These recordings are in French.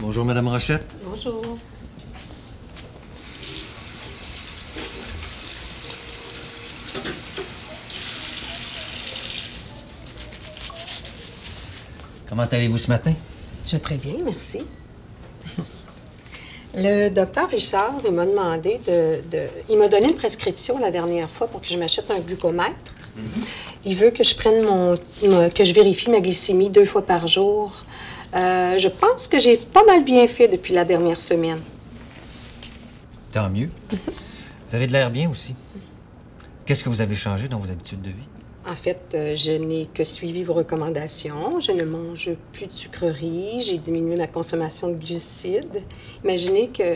Bonjour, Madame Rochette. Bonjour. Comment allez-vous ce matin? Je vais très bien, merci. Le docteur Richard, il m'a demandé de, de- Il m'a donné une prescription la dernière fois pour que je m'achète un glucomètre. Il veut que je prenne mon- que je vérifie ma glycémie deux fois par jour. Euh, je pense que j'ai pas mal bien fait depuis la dernière semaine. Tant mieux. vous avez de l'air bien aussi. Qu'est-ce que vous avez changé dans vos habitudes de vie? En fait, euh, je n'ai que suivi vos recommandations. Je ne mange plus de sucreries. J'ai diminué ma consommation de glucides. Imaginez que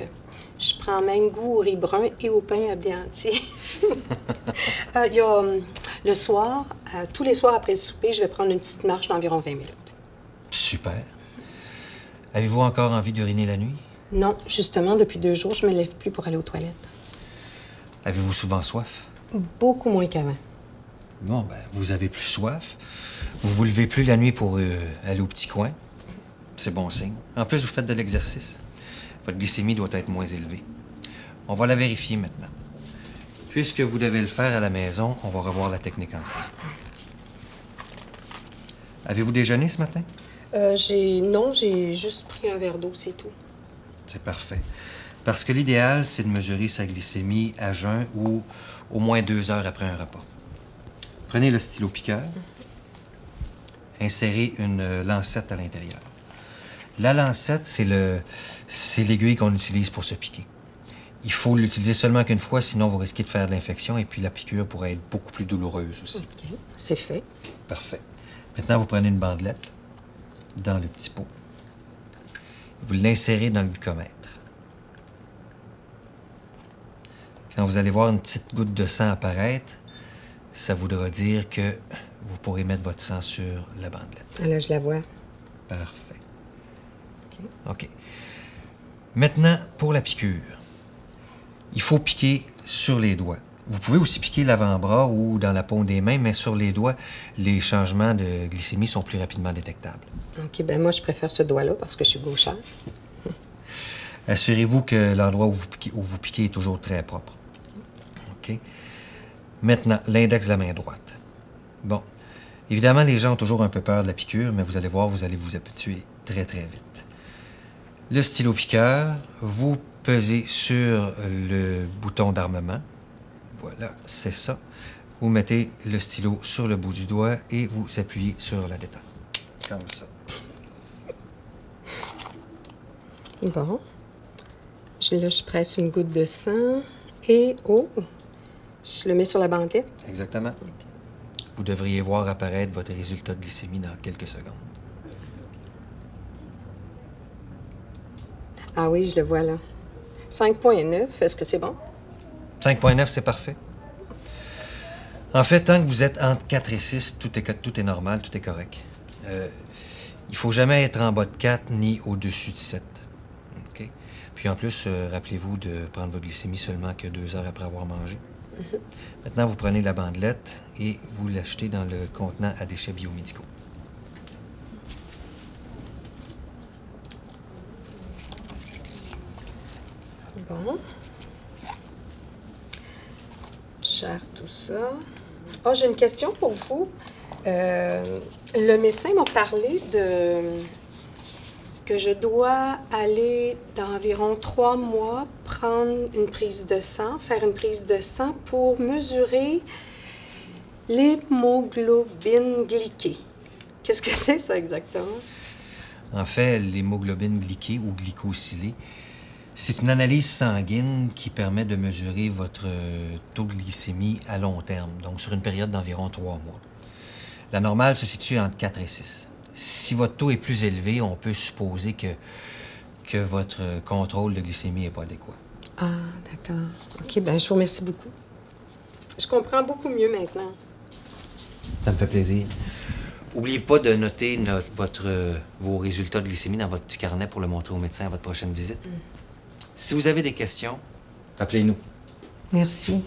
je prends même goût au riz brun et au pain à blé entier. Euh, Il y a hum, le soir, euh, tous les soirs après le souper, je vais prendre une petite marche d'environ 20 minutes. Super. Avez-vous encore envie d'uriner la nuit? Non, justement, depuis deux jours, je me lève plus pour aller aux toilettes. Avez-vous souvent soif? Beaucoup moins qu'avant. Bon, ben, vous avez plus soif. Vous vous levez plus la nuit pour euh, aller au petit coin. C'est bon signe. En plus, vous faites de l'exercice. Votre glycémie doit être moins élevée. On va la vérifier maintenant. Puisque vous devez le faire à la maison, on va revoir la technique ensemble. Avez-vous déjeuné ce matin? Euh, j'ai... Non, j'ai juste pris un verre d'eau, c'est tout. C'est parfait. Parce que l'idéal, c'est de mesurer sa glycémie à jeun ou au moins deux heures après un repas. Prenez le stylo piqueur. Insérez une euh, lancette à l'intérieur. La lancette, c'est le, c'est l'aiguille qu'on utilise pour se piquer. Il faut l'utiliser seulement qu'une fois, sinon vous risquez de faire de l'infection et puis la piqûre pourrait être beaucoup plus douloureuse aussi. OK, c'est fait. Parfait. Maintenant, vous prenez une bandelette dans le petit pot. Vous l'insérez dans le glucomètre. Quand vous allez voir une petite goutte de sang apparaître, ça voudra dire que vous pourrez mettre votre sang sur la bandelette. Ah, Là, je la vois. Parfait. OK. OK. Maintenant, pour la piqûre, il faut piquer sur les doigts. Vous pouvez aussi piquer l'avant-bras ou dans la paume des mains, mais sur les doigts, les changements de glycémie sont plus rapidement détectables. OK, ben moi, je préfère ce doigt-là parce que je suis gauchère. Assurez-vous que l'endroit où vous, piquez, où vous piquez est toujours très propre. OK? Maintenant, l'index de la main droite. Bon. Évidemment, les gens ont toujours un peu peur de la piqûre, mais vous allez voir, vous allez vous habituer très, très vite. Le stylo piqueur, vous pesez sur le bouton d'armement. Voilà, c'est ça. Vous mettez le stylo sur le bout du doigt et vous appuyez sur la détente. Comme ça. Bon. Je, là, je presse une goutte de sang et oh, je le mets sur la bandelette. Exactement. Vous devriez voir apparaître votre résultat de glycémie dans quelques secondes. Ah oui, je le vois là. 5.9, est-ce que c'est bon? 5.9, c'est parfait. En fait, tant que vous êtes entre 4 et 6, tout est, normal, tout est correct. Euh, il faut jamais être en bas de 4 ni au-dessus de 7. OK? Puis en plus, euh, rappelez-vous de prendre votre glycémie seulement que deux heures après avoir mangé. Maintenant, vous prenez la bandelette et vous l'achetez dans le contenant à déchets biomédicaux. Bon. Tout ça. Oh, j'ai une question pour vous. Euh, le médecin m'a parlé de que je dois aller d'environ trois mois prendre une prise de sang, faire une prise de sang pour mesurer l'hémoglobine glyquée. Qu'est-ce que c'est ça exactement? En fait, l'hémoglobine glyquée ou glycosylée, c'est une analyse sanguine qui permet de mesurer votre taux de glycémie à long terme, donc sur une période d'environ trois mois. La normale se situe entre 4 et 6. Si votre taux est plus élevé, on peut supposer que, que votre contrôle de glycémie n'est pas adéquat. Ah, d'accord. OK, ben je vous remercie beaucoup. Je comprends beaucoup mieux maintenant. Ça me fait plaisir. N'oubliez pas de noter notre- votre, vos résultats de glycémie dans votre petit carnet pour le montrer au médecin à votre prochaine visite. Si vous avez des questions, appelez-nous. Merci.